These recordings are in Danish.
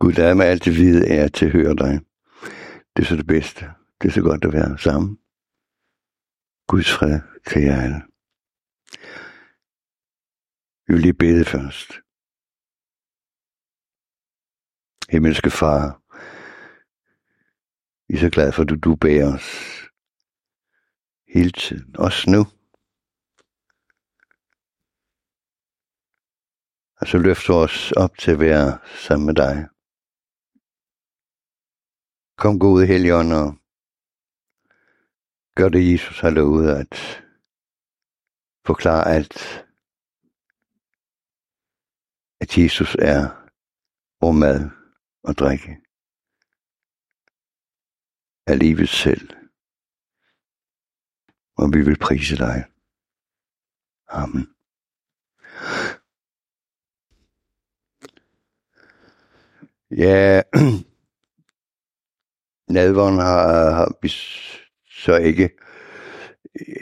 Gud, lad mig altid vide, at jeg tilhører dig. Det er så det bedste. Det er så godt at være sammen. Guds fred til jer alle. Vi vil lige bede først. Himmelske Far, vi er så glade for, at du, du bærer os hele tiden. Også nu. Og så løfter os op til at være sammen med dig. Kom gode Helligånd og gør det, Jesus har lovet at forklare alt. At Jesus er vor mad og drikke. Er livet selv. Og vi vil prise dig. Amen. Ja, nadveren har, har vi så ikke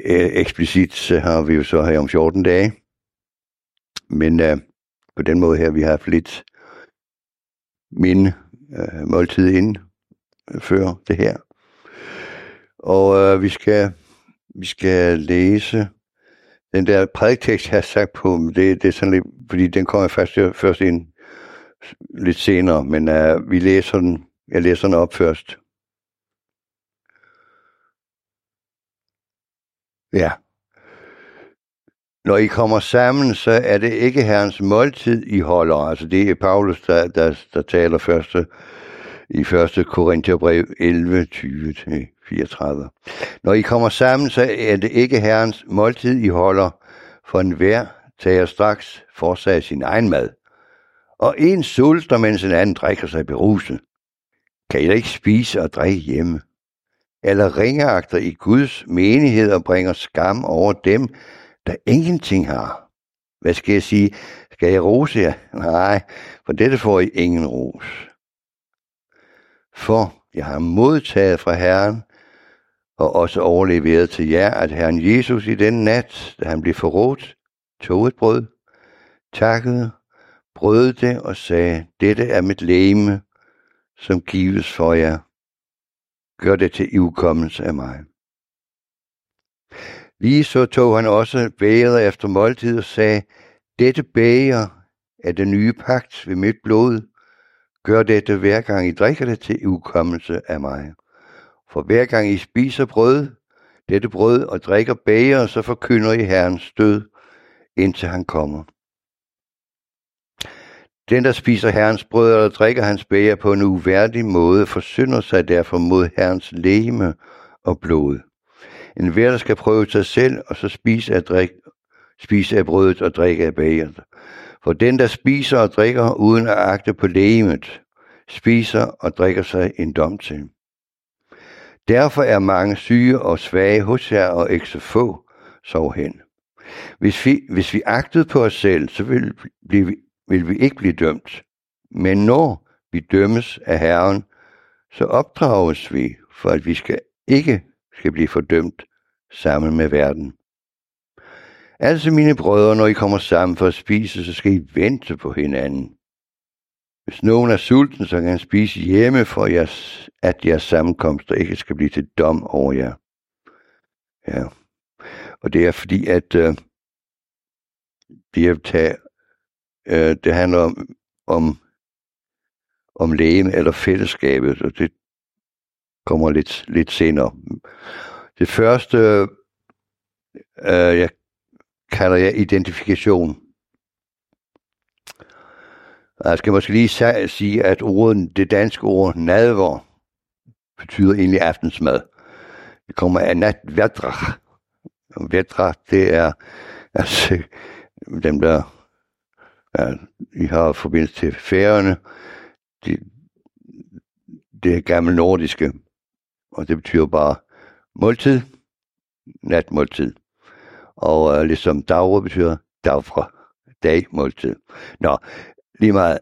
øh, eksplicit, så har vi jo så her om 14 dage. Men øh, på den måde her, vi har haft lidt min øh, måltid ind øh, før det her. Og øh, vi skal vi skal læse den der prædiktekst, jeg har sagt på, det, det er sådan lidt, fordi den kommer først, først ind lidt senere, men øh, vi læser den, jeg læser den op først. Ja. Når I kommer sammen, så er det ikke Herrens måltid, I holder. Altså det er Paulus, der, der, der taler første, i 1. Korintherbrev 11, 20-34. Når I kommer sammen, så er det ikke Herrens måltid, I holder, for enhver tager straks for sig sin egen mad og en sulter, mens en anden drikker sig beruset. Kan I da ikke spise og drikke hjemme? Eller ringeagter i Guds menighed og bringer skam over dem, der ingenting har? Hvad skal jeg sige? Skal jeg rose jer? Nej, for dette får I ingen ros. For jeg har modtaget fra Herren, og også overleveret til jer, at Herren Jesus i den nat, da han blev forrådt, tog et brød, takkede brød det og sagde, dette er mit læme, som gives for jer. Gør det til ivkommelse af mig. Lige så tog han også bæret efter måltid og sagde, dette bæger er den nye pagt ved mit blod. Gør dette hver gang I drikker det til udkommelse af mig. For hver gang I spiser brød, dette brød og drikker bæger, så forkynder I Herrens død, indtil han kommer. Den, der spiser Herrens brød og drikker hans bæger på en uværdig måde, forsynder sig derfor mod Herrens leme og blod. En hver, der skal prøve sig selv, og så spise af, drik, spise af brødet og drikke af bægeret. For den, der spiser og drikker uden at agte på lægemet, spiser og drikker sig en dom til. Derfor er mange syge og svage hos jer og ikke så få sov hen. Hvis vi, hvis vi agtede på os selv, så ville vi vil vi ikke blive dømt. Men når vi dømmes af Herren, så opdrages vi, for at vi skal ikke skal blive fordømt sammen med verden. Altså mine brødre, når I kommer sammen for at spise, så skal I vente på hinanden. Hvis nogen er sulten, så kan han spise hjemme, for jeres, at jeres sammenkomster ikke skal blive til dom over jer. Ja. Og det er fordi, at øh, det at tage Øh, det handler om, om, om lægen eller fællesskabet, og det kommer lidt, lidt senere. Det første, øh, jeg kalder jeg identifikation. Jeg skal måske lige sige, at ordet, det danske ord nadver betyder egentlig aftensmad. Det kommer af natvædra. Vædra, det er altså dem, der Ja, I har forbindelse til færgerne, Det, det er gammel nordiske, og det betyder bare måltid, natmåltid. Og uh, ligesom dagre betyder dagfra, dagmåltid. Nå, lige meget.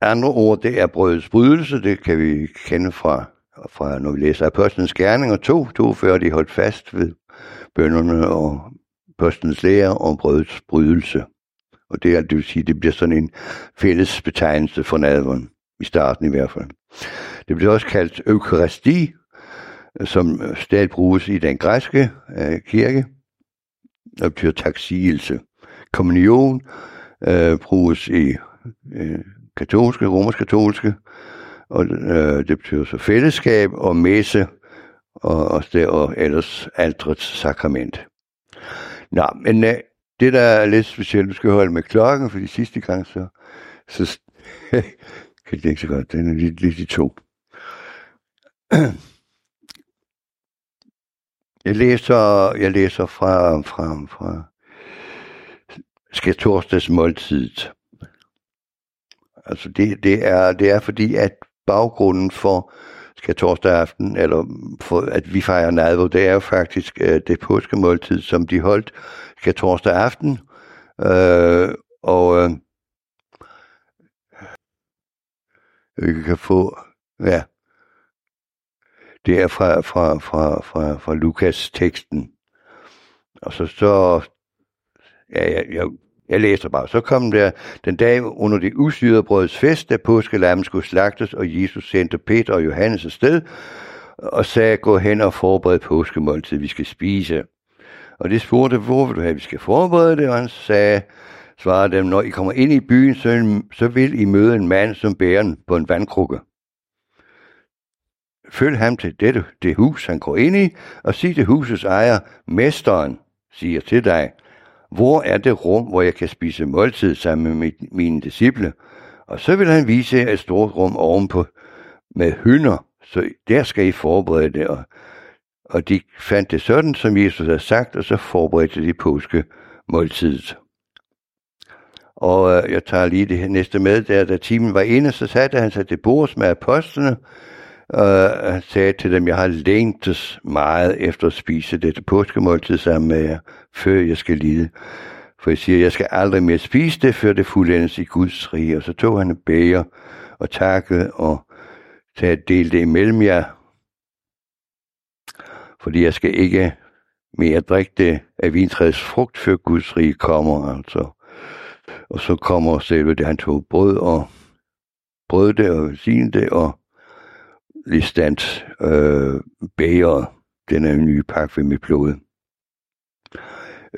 Andre ord, det er brødets brydelse, det kan vi kende fra, fra når vi læser Apostlenes Gerninger 2, 42, de holdt fast ved bønderne og apostlenes lære om brødets brydelse. Og det, er, det vil sige, det bliver sådan en fælles betegnelse for nadveren, i starten i hvert fald. Det bliver også kaldt eukaristi, som stadig bruges i den græske øh, kirke. og betyder taksigelse. Kommunion øh, bruges i øh, katolske, romersk-katolske, og øh, det betyder så fællesskab og messe, og, og, der, og ellers aldrets sakrament. Nå, men øh, det der er lidt specielt, du skal holde med klokken, for de sidste gang, så, så kan det ikke så godt, den er lidt, lidt i to. Jeg læser, jeg læser fra, fra, fra Skatorsdags måltidet. Altså det, det, er, det er fordi, at baggrunden for torsdag aften, eller for, at vi fejrer nadver, det er jo faktisk øh, det påskemåltid, som de holdt torsdag aften. Øh, og øh, vi kan få, ja, det er fra, fra, fra, fra, fra Lukas teksten. Og så, så ja, jeg, jeg, jeg læser bare. Så kom der den dag under det usyrede brøds fest, da påskelammen skulle slagtes, og Jesus sendte Peter og Johannes afsted, og sagde, gå hen og forbered påskemåltid, vi skal spise. Og det spurgte, hvor vil du have, vi skal forberede det? Og han sagde, svarede dem, når I kommer ind i byen, så, så vil I møde en mand som bærer på en vandkrukke. Følg ham til dette, det hus, han går ind i, og sig til husets ejer, Mesteren siger til dig, hvor er det rum, hvor jeg kan spise måltid sammen med mine disciple? Og så vil han vise et stort rum ovenpå med hynder, så der skal I forberede det. Og, og de fandt det sådan, som Jesus havde sagt, og så forberedte de påske måltidet. Og øh, jeg tager lige det her næste med, der da timen var inde, så satte han sig til bords med apostlene, og sagde til dem, jeg har længtes meget efter at spise dette påskemåltid sammen med jer, før jeg skal lide. For jeg siger, jeg skal aldrig mere spise det, før det fuldendes i Guds rige. Og så tog han en bæger og takkede og sagde, del det imellem jer. Fordi jeg skal ikke mere drikke det af vintræets frugt, før Guds rige kommer. Altså. Og så kommer selve det, han tog brød og brød det og sin det og listant øh, bæger den her nye pakke ved mit blod.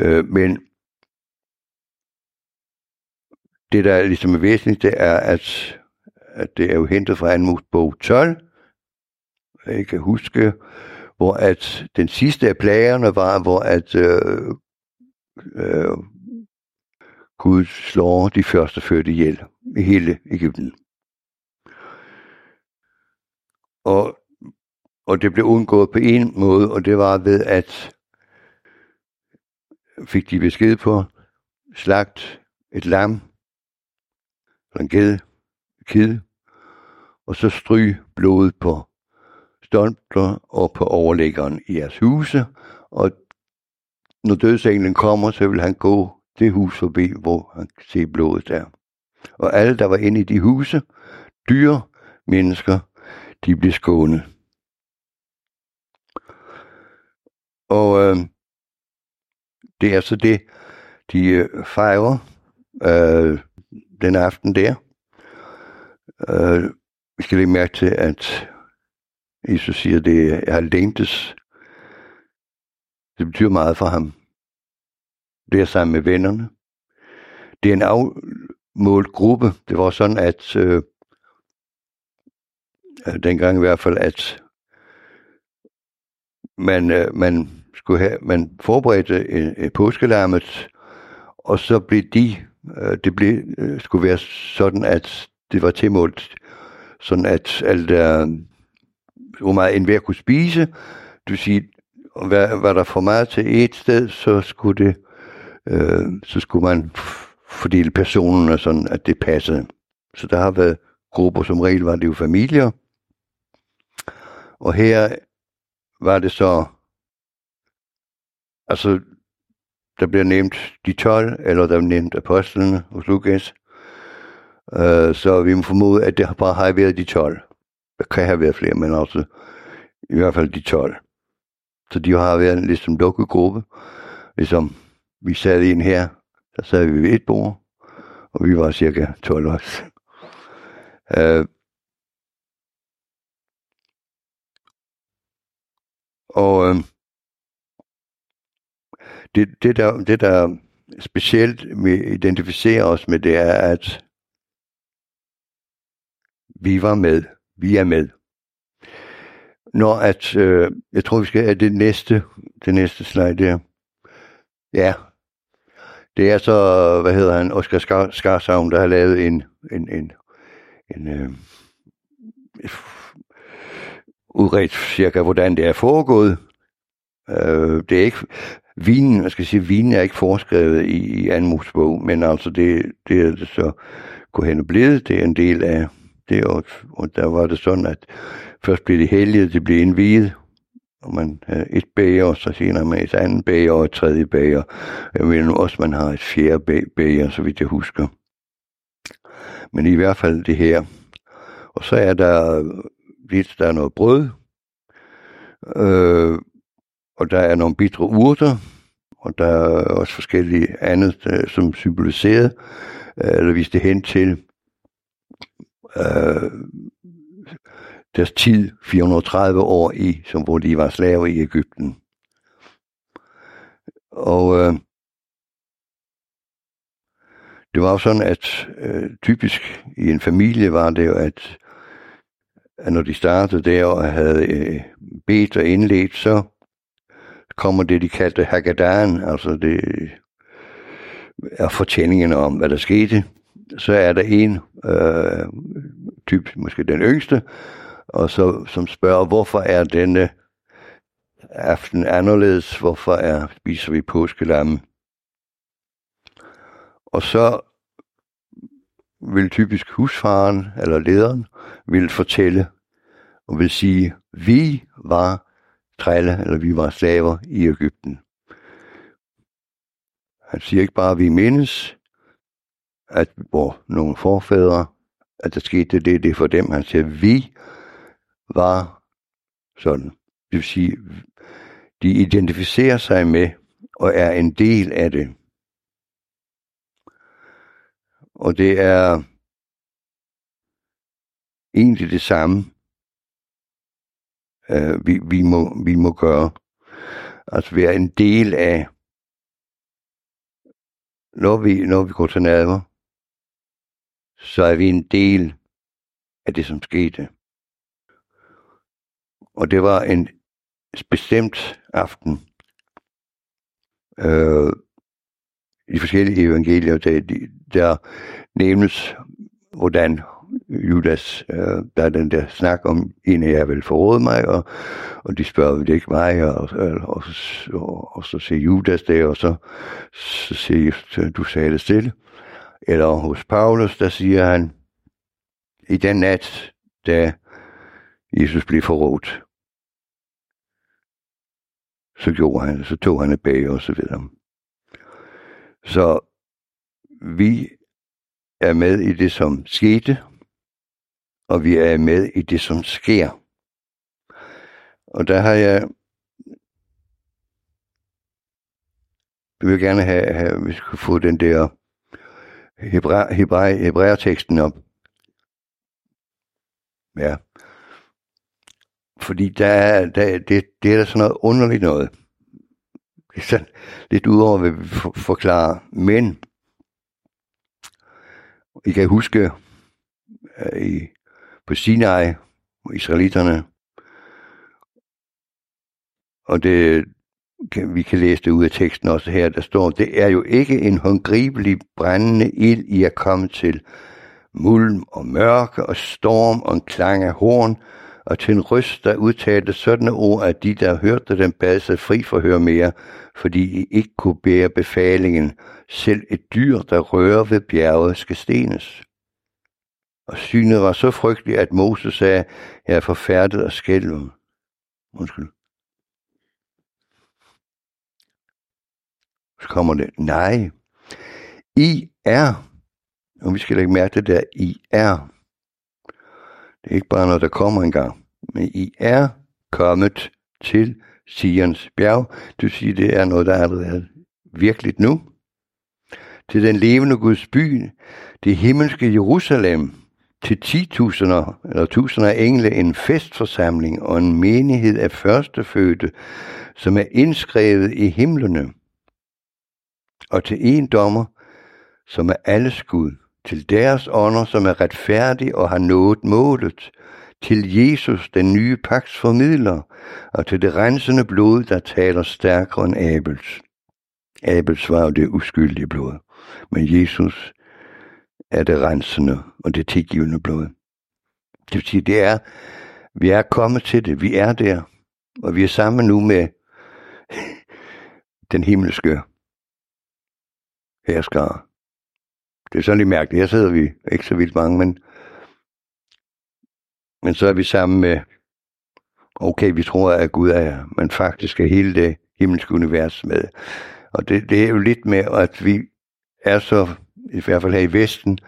Øh, men det, der ligesom er væsentligt, det er, at, at det er jo hentet fra en bog 12. Jeg kan huske, hvor at den sidste af plagerne var, hvor at øh, øh, Gud slår de første fødte ihjel i hele Ægypten. Og, og det blev undgået på en måde, og det var ved, at fik de besked på slagt et lam, en ged, kid, og så stryg blodet på stolper og på overlæggeren i jeres huse, og når dødsenglen kommer, så vil han gå det hus forbi, hvor han kan se blodet der. Og alle, der var inde i de huse, dyr, mennesker, de blev skånet. Og øh, det er så det, de øh, fejrer øh, den aften der. Øh, vi skal lige mærke til, at Jesus siger, at det er længtes. Det betyder meget for ham. Det er sammen med vennerne. Det er en afmålt gruppe. Det var sådan, at øh, Øh, dengang i hvert fald, at man, øh, man skulle have, man forberedte en, en påskelammet, og så blev de, øh, det blev, øh, skulle være sådan, at det var tilmålt, sådan at alt der, hvor meget enhver kunne spise, du vil sige, var, var der for meget til et sted, så skulle det, øh, så skulle man fordele personerne sådan, at det passede. Så der har været grupper, som regel var det jo familier, og her var det så, altså, der bliver nævnt de 12, eller der bliver nævnt apostlene hos Lukas. Uh, så vi må formode, at det bare har været de 12. Der kan have været flere, men også i hvert fald de 12. Så de har været ligesom en ligesom lukket gruppe. Ligesom vi sad en her, der sad vi ved et bord, og vi var cirka 12 år. Øh, og øh, det, det, der, det, der specielt vi identificerer os med, det er, at vi var med. Vi er med. Når at, øh, jeg tror, vi skal have det næste, det næste slide der. Ja, det er så, hvad hedder han, Oscar Skar Skarsavn, der har lavet en, en, en, en øh, udredt cirka, hvordan det er foregået. Øh, det er ikke, vinen, jeg skal sige, vinen er ikke foreskrevet i, i anmusbog, men altså det, det er det så gå hen og blevet, det er en del af det, og, og der var det sådan, at først blev det hellige, det blev indviet, og man havde et bager, og så senere med et andet bager og et tredje bager. Jeg mener også, man har et fjerde bager, så vidt jeg husker. Men i hvert fald det her. Og så er der lidt, der er noget brød, øh, og der er nogle bitre urter, og der er også forskellige andet, der, som symboliserer, øh, eller viste hen til øh, deres tid, 430 år i, som hvor de var slaver i Ægypten. Og øh, det var jo sådan, at øh, typisk i en familie var det jo, at, at når de startede der og havde øh, bedt og indledt, så kommer det, de kaldte Haggadan, altså det øh, er fortællingen om, hvad der skete. Så er der en, øh, typ, måske den yngste, og så, som spørger, hvorfor er denne aften anderledes? Hvorfor er, spiser vi påskelamme? Og så vil typisk husfaren eller lederen vil fortælle og vil sige, vi var trælle, eller vi var slaver i Ægypten. Han siger ikke bare, at vi mindes, at hvor nogle forfædre, at der skete det, det for dem. Han siger, at vi var sådan. Det vil sige, de identificerer sig med og er en del af det. Og det er egentlig det samme, øh, vi, vi, må, vi må gøre. Altså være en del af, når vi, når vi går til nadver, så er vi en del af det, som skete. Og det var en bestemt aften. Øh, i forskellige evangelier, der, der nævnes, hvordan Judas, øh, der er den der snak om, en af jer vil forråde mig, og, og de spørger, vil det ikke mig, og, og, og, og, og så siger Judas det, og så, så siger du sagde det stille. Eller hos Paulus, der siger han, i den nat, da Jesus blev forrådt, så gjorde han så tog han et bag og så videre. Så vi er med i det, som skete, og vi er med i det, som sker. Og der har jeg jeg vil gerne have, at hvis vi kunne få den der hebræ, hebræ, hebræerteksten op. Ja. Fordi der, der, det, det er der sådan noget underligt noget. Det er sådan lidt udover, hvad vi forklarer. Men I kan huske øh, i, på Sinai, israelitterne, og det, kan, vi kan læse det ud af teksten også her, der står, det er jo ikke en håndgribelig brændende ild, I er kommet til. Mulm og mørke og storm og en klang af horn, og til en røst, der udtalte sådanne ord, at de, der hørte den, bad sig fri for at høre mere, fordi I ikke kunne bære befalingen. Selv et dyr, der rører ved bjerget, skal stenes. Og synet var så frygteligt, at Moses sagde, jeg er forfærdet og skælven. Undskyld. Så kommer det, nej, I er, og vi skal lægge mærke til det der, I er. Det er ikke bare noget, der kommer engang, men I er kommet til Sions bjerg. Det vil sige, det er noget, der allerede er virkeligt nu. til den levende Guds by, det himmelske Jerusalem, til 10.000 eller tusinder af engle en festforsamling og en menighed af førstefødte, som er indskrevet i himlene, og til en dommer, som er alles Gud, til deres ånder, som er retfærdige og har nået målet, til Jesus, den nye paks formidler, og til det rensende blod, der taler stærkere end Abels. Abels var jo det uskyldige blod, men Jesus er det rensende og det tilgivende blod. Det vil sige, det er, vi er kommet til det, vi er der, og vi er sammen nu med den himmelske herskere. Det er sådan lidt mærkeligt. Her sidder vi ikke så vildt mange, men, men så er vi sammen med, okay, vi tror, at Gud er, men faktisk er hele det himmelske univers med. Og det, det er jo lidt med, at vi er så, i hvert fald her i Vesten,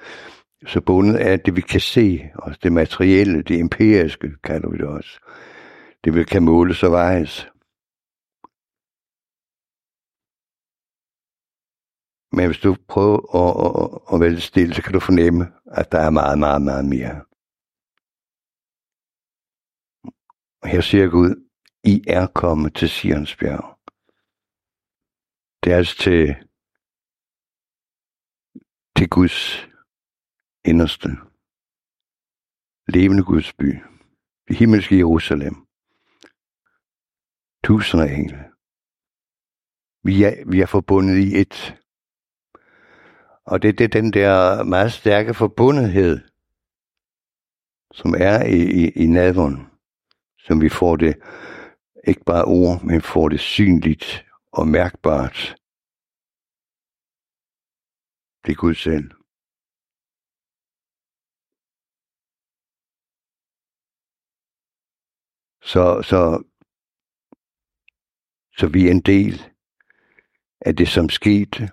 så bundet af det, vi kan se, og det materielle, det empiriske, kalder vi det også. Det vil kan måles og vejes. Men hvis du prøver at, at, at vælge stille, så kan du fornemme, at der er meget, meget, meget mere. Her siger Gud, I er kommet til Sions bjerg. Det er altså til, til Guds inderste, levende Guds by, det himmelske Jerusalem. Tusinder af engle. Vi er, vi er forbundet i et. Og det, det er den der meget stærke forbundethed, som er i, i, i nadvånd, som vi får det, ikke bare ord, men får det synligt og mærkbart. Det er Gud selv. Så, så, så vi er en del af det, som skete,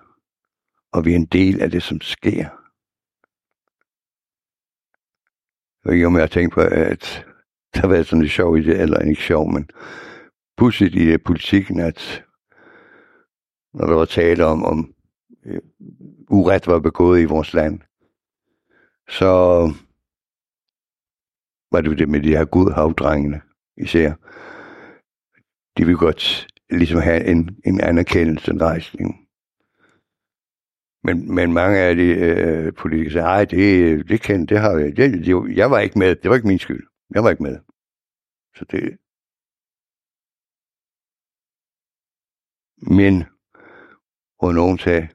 og vi er en del af det, som sker. Jeg ved ikke, om jeg har tænkt på, at der har været sådan lidt sjov i det, eller ikke sjov, men pudsigt i øh, politikken, at når der var tale om, om øh, uret var begået i vores land, så var det det med de her gudhavdrengene især. De vil godt ligesom have en, en anerkendelse, en rejsning. Men, men mange af de øh, politikere sagde, nej, det, det kendte, det har jeg. Det, det, jeg var ikke med. Det var ikke min skyld. Jeg var ikke med. Så det... Men, hvor nogen sagde,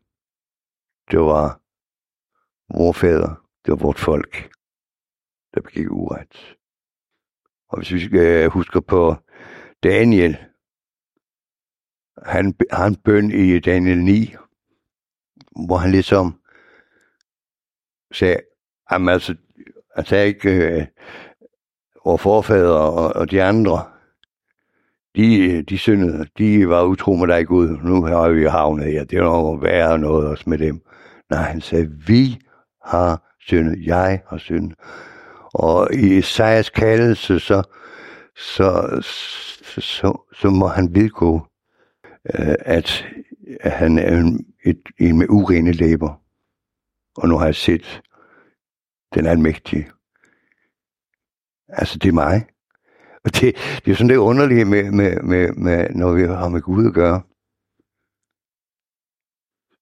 det var vores fædre, det var vort folk, der begik uret. Og hvis vi øh, skal huske på Daniel, han har en bøn i Daniel 9, hvor han ligesom sagde, jamen altså, altså han sagde ikke, øh, vores forfædre og, og de andre, de, de syndede, de var utro med dig Gud, nu har vi havnet her, det er nok værre noget også med dem. Nej, han sagde, vi har syndet, jeg har syndet. Og i Esajas kaldelse, så, så, så, så, så må han vedgå, øh, at han er en, et, en med urene læber. Og nu har jeg set den almægtige. Altså, det er mig. Og det, det er sådan det underlige med, med, med, med, når vi har med Gud at gøre.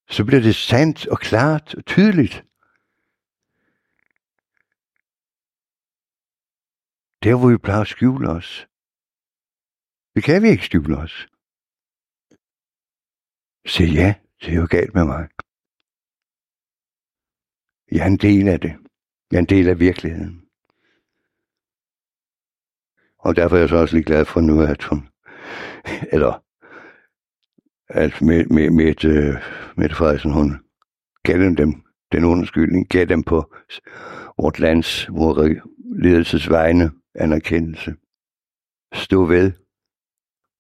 Så bliver det sandt og klart og tydeligt. Der, hvor vi plejer at skjule os. Det kan vi ikke skjule os. Så ja, det er jo galt med mig. Jeg er en del af det. Jeg er en del af virkeligheden. Og derfor er jeg så også lige glad for nu, at hun, eller at med, Mette, Mette øh, Frederiksen, hun gav dem den undskyldning, gav dem på vort lands, vores ledelsesvegne anerkendelse. Stå ved,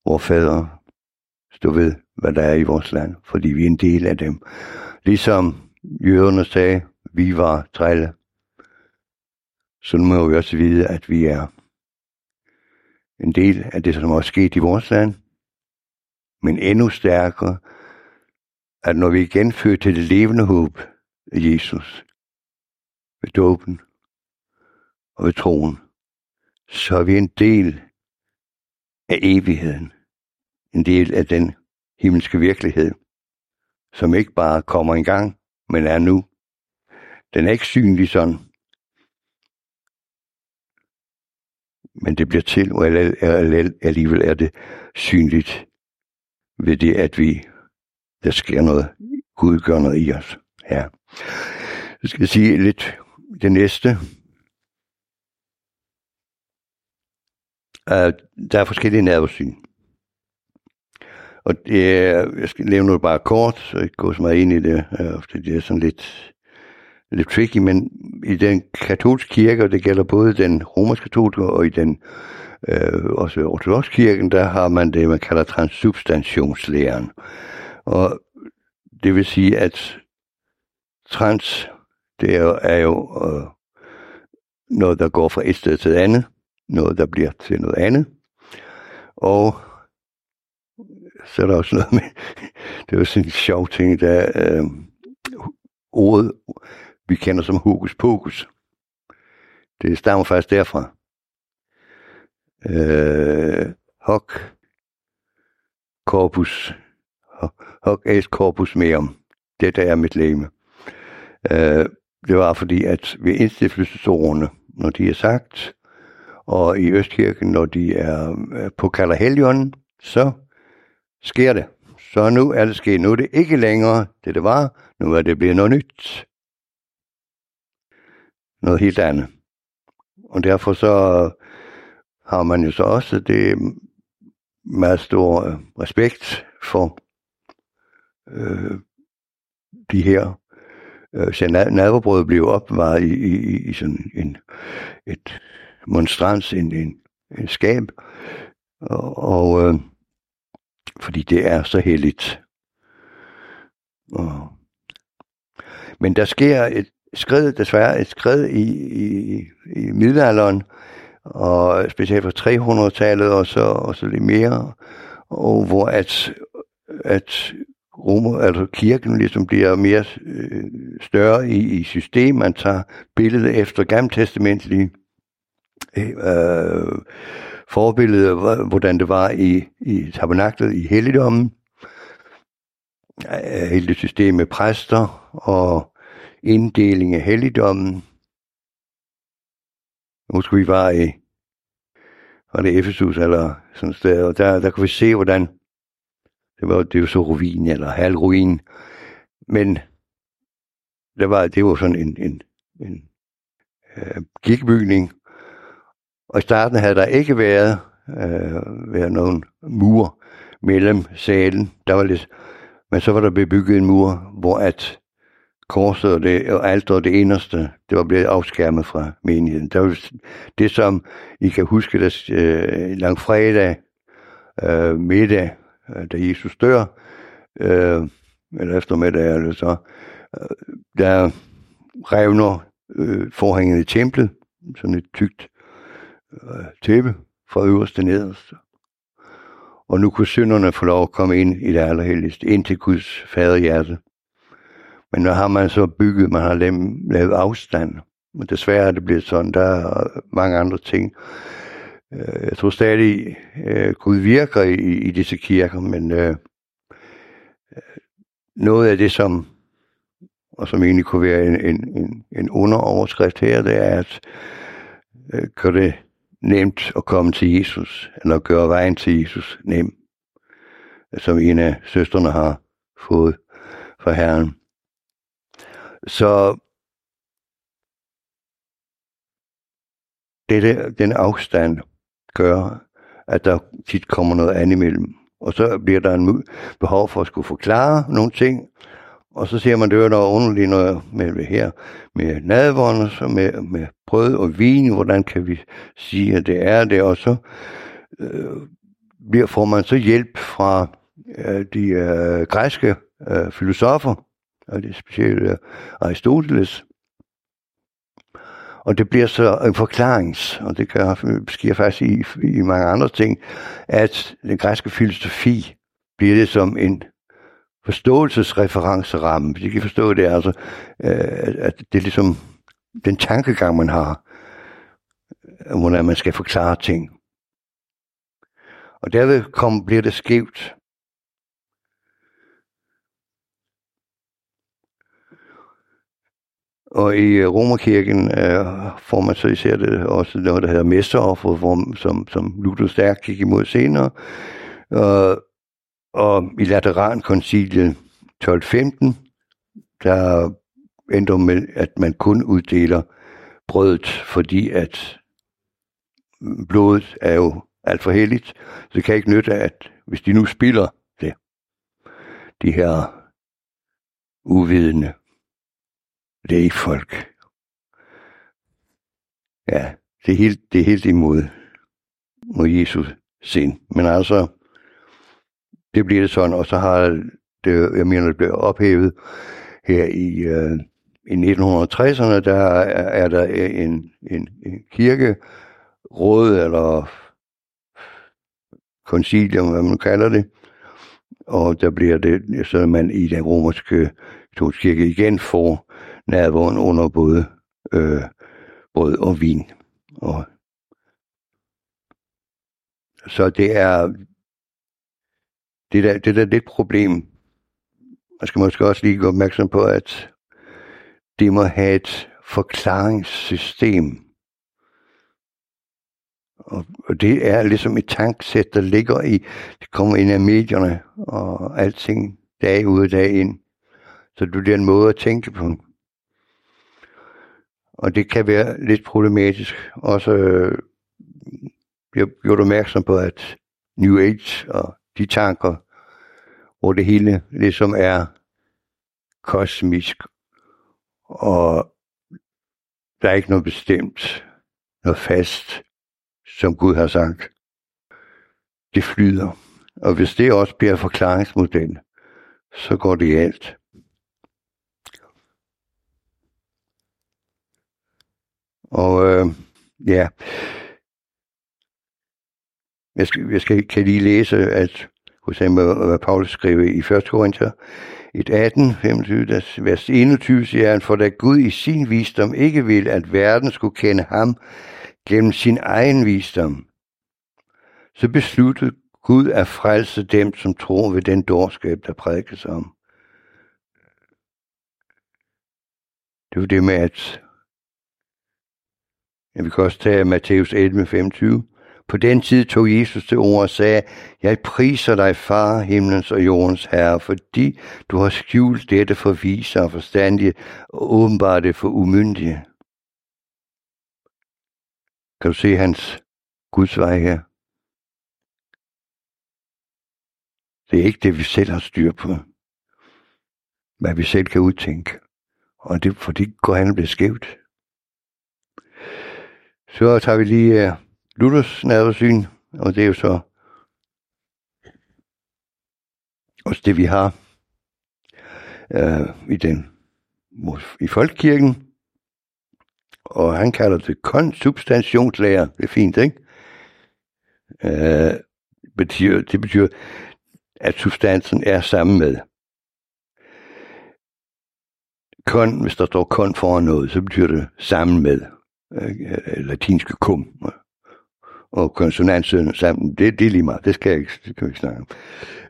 vor fader, stå ved, hvad der er i vores land, fordi vi er en del af dem. Ligesom jøderne sagde, vi var trælle, så nu må vi også vide, at vi er en del af det, som også sket i vores land, men endnu stærkere, at når vi igen fører til det levende håb af Jesus, ved dåben og ved troen, så er vi en del af evigheden. En del af den himmelske virkelighed, som ikke bare kommer en gang, men er nu. Den er ikke synlig sådan. Men det bliver til, og alligevel er det synligt ved det, at vi, der sker noget, Gud gør noget i os. Ja. Jeg skal sige lidt det næste. Uh, der er forskellige nervesyn. Og det er, jeg skal nævne noget bare kort, så jeg går så meget ind i det, øh, fordi det er sådan lidt, lidt tricky, men i den katolske kirke, og det gælder både den romersk-katolske og i den øh, også ortodox kirken, der har man det, man kalder transsubstantionslæren. Og det vil sige, at trans, det er jo, er jo øh, noget, der går fra et sted til et andet, noget, der bliver til noget andet. Og så er der også noget med, det er jo sådan en sjov ting, der øh, ordet, vi kender som hokus pokus. Det stammer faktisk derfra. Øh, hoc corpus, hoc est corpus meum. Dette er mit læme. Øh, det var fordi, at ved indstiftelsesordene, når de er sagt, og i Østkirken, når de er øh, på Kalderhelion, så sker det. Så nu er det sket. Nu er det ikke længere det, det var. Nu er det blevet noget nyt. Noget helt andet. Og derfor så har man jo så også det meget stor øh, respekt for øh, de her øh, så nadverbrød blev opvaret i, i, i sådan en, et monstrans, en, en, en skab, og, og øh, fordi det er så heldigt. Og, men der sker et skred, desværre et skred i, i, i middelalderen, og specielt fra 300-tallet og så, og så lidt mere, og hvor at, at Romer, altså kirken ligesom bliver mere øh, større i, i system. Man tager billedet efter gammeltestamentlige øh, forbillede, hvordan det var i, i tabernaklet i helligdommen. Hele det system med præster og inddeling af helligdommen. Måske vi var i var det Efesus eller sådan et sted, og der, der kunne vi se, hvordan det var, det var så ruin eller halvruin. Men det var, det var sådan en, en, en øh, kirkebygning, og i starten havde der ikke været, øh, været nogen mur mellem salen. Der var lidt, men så var der bebygget en mur, hvor at korset og, det, og alt og det inderste, det var blevet afskærmet fra menigheden. Der var det, som I kan huske, der øh, langfredag øh, middag, øh, da Jesus dør, øh, eller eftermiddag, eller så, øh, der revner øh, forhænget i templet, sådan et tykt øh, tæppe fra øverste nederste. Og nu kunne synderne få lov at komme ind i det allerhelligste, ind til Guds faderhjerte. Men nu har man så bygget, man har lavet afstand. Men desværre er det blevet sådan, der er mange andre ting. Øh, jeg tror stadig, øh, Gud virker i, i disse kirker, men øh, øh, noget af det, som, og som egentlig kunne være en, en, en, en underoverskrift her, det er at gøre det nemt at komme til Jesus, eller gøre vejen til Jesus nem, som en af søstrene har fået fra Herren. Så det, den afstand gør, at der tit kommer noget andet imellem. Og så bliver der en behov for at skulle forklare nogle ting, og så ser man, det er noget underligt noget med her, med nadvånd, så med, med brød og vin, hvordan kan vi sige, at det er det, og så øh, får man så hjælp fra øh, de øh, græske øh, filosofer, og det specielt øh, Aristoteles. Og det bliver så en forklarings, og det kan sker faktisk i, i mange andre ting, at den græske filosofi bliver det som en forståelsesreferenceramme, hvis I kan forstå det, altså, øh, at det er ligesom den tankegang, man har, øh, hvordan man skal forklare ting. Og derved kom, bliver det skævt. Og i øh, Romerkirken øh, får man så især det også noget, der hedder mesteroffer, hvor, som, som Luther stærkt gik imod senere. Øh, og i Laterankonciliet 1215, der ændrer med, at man kun uddeler brødet, fordi at blodet er jo alt for heldigt. Så det kan ikke nytte, at hvis de nu spilder det, de her uvidende lægefolk. Ja, det er helt, det er helt imod mod Jesus sind. Men altså, det bliver det sådan, og så har det, jeg mener, det bliver ophævet her i, øh, i 1960'erne, der er, er der en, en, en kirkeråd, eller koncilium, hvad man kalder det, og der bliver det, så man i den romerske katolske kirke igen får nadvåren under både øh, brød og vin. Og så det er det der, det der lidt problem. Man skal måske også lige gå opmærksom på, at det må have et forklaringssystem. Og, og det er ligesom et tanksæt, der ligger i, det kommer ind af medierne og alting dag ud og dag ind. Så det bliver en måde at tænke på. Og det kan være lidt problematisk. Også øh, bliver gjort opmærksom på, at New Age og de tanker, hvor det hele ligesom er kosmisk, og der er ikke noget bestemt, noget fast, som Gud har sagt. Det flyder. Og hvis det også bliver forklaringsmodel, så går det alt. Og øh, ja, jeg, skal, jeg skal, kan lige læse, at hos ham, hvad Paulus skriver i 1. Korinther 1, 18, 25, vers 21, siger han, for da Gud i sin visdom ikke vil, at verden skulle kende ham gennem sin egen visdom, så besluttede Gud at frelse dem, som tror ved den dårskab, der prædikes om. Det var det med, at Ja, vi kan også tage Matthæus 11, 25. På den tid tog Jesus til ord og sagde, Jeg priser dig, far, himlens og jordens herre, fordi du har skjult dette for viser og forstandige, og åbenbart det for umyndige. Kan du se hans Guds vej her? Det er ikke det, vi selv har styr på. Hvad vi selv kan udtænke. Og det, for det går han og bliver skævt. Så tager vi lige uh, Luthers nervesyn, og det er jo så også det, vi har øh, i den i folkekirken. Og han kalder det konsubstantionslærer. Det er fint, ikke? Øh, betyder, det betyder, at substansen er sammen med. Kon, hvis der står kon foran noget, så betyder det sammen med øh, latinske kum og konsonantsøn sammen. Det, det er lige meget. Det skal jeg ikke, det kan vi ikke snakke om.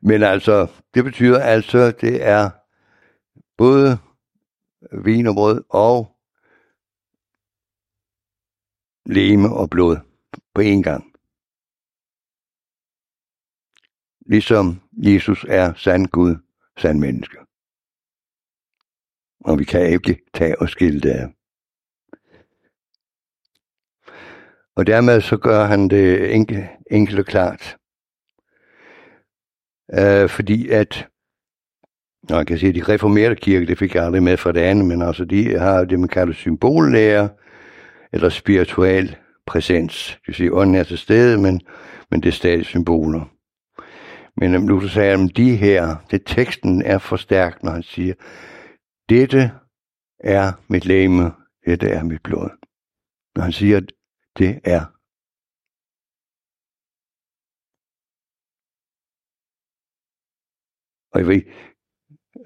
Men altså, det betyder altså, det er både vin og brød og leme og blod på én gang. Ligesom Jesus er sand Gud, sand menneske. Og vi kan ikke tage og skille det af. Og dermed så gør han det enkelt, enkelt og klart. Øh, fordi at, når jeg kan sige, at de reformerede kirke, det fik jeg aldrig med fra det andet, men altså de har det, man kalder symbollære, eller spirituel præsens. Det vil sige, ånden er til stede, men, men det er stadig symboler. Men øhm, nu så sagde at de her, det teksten er for stærk, når han siger, dette er mit læme, dette er mit blod. Når han siger, det er. Og jeg ved,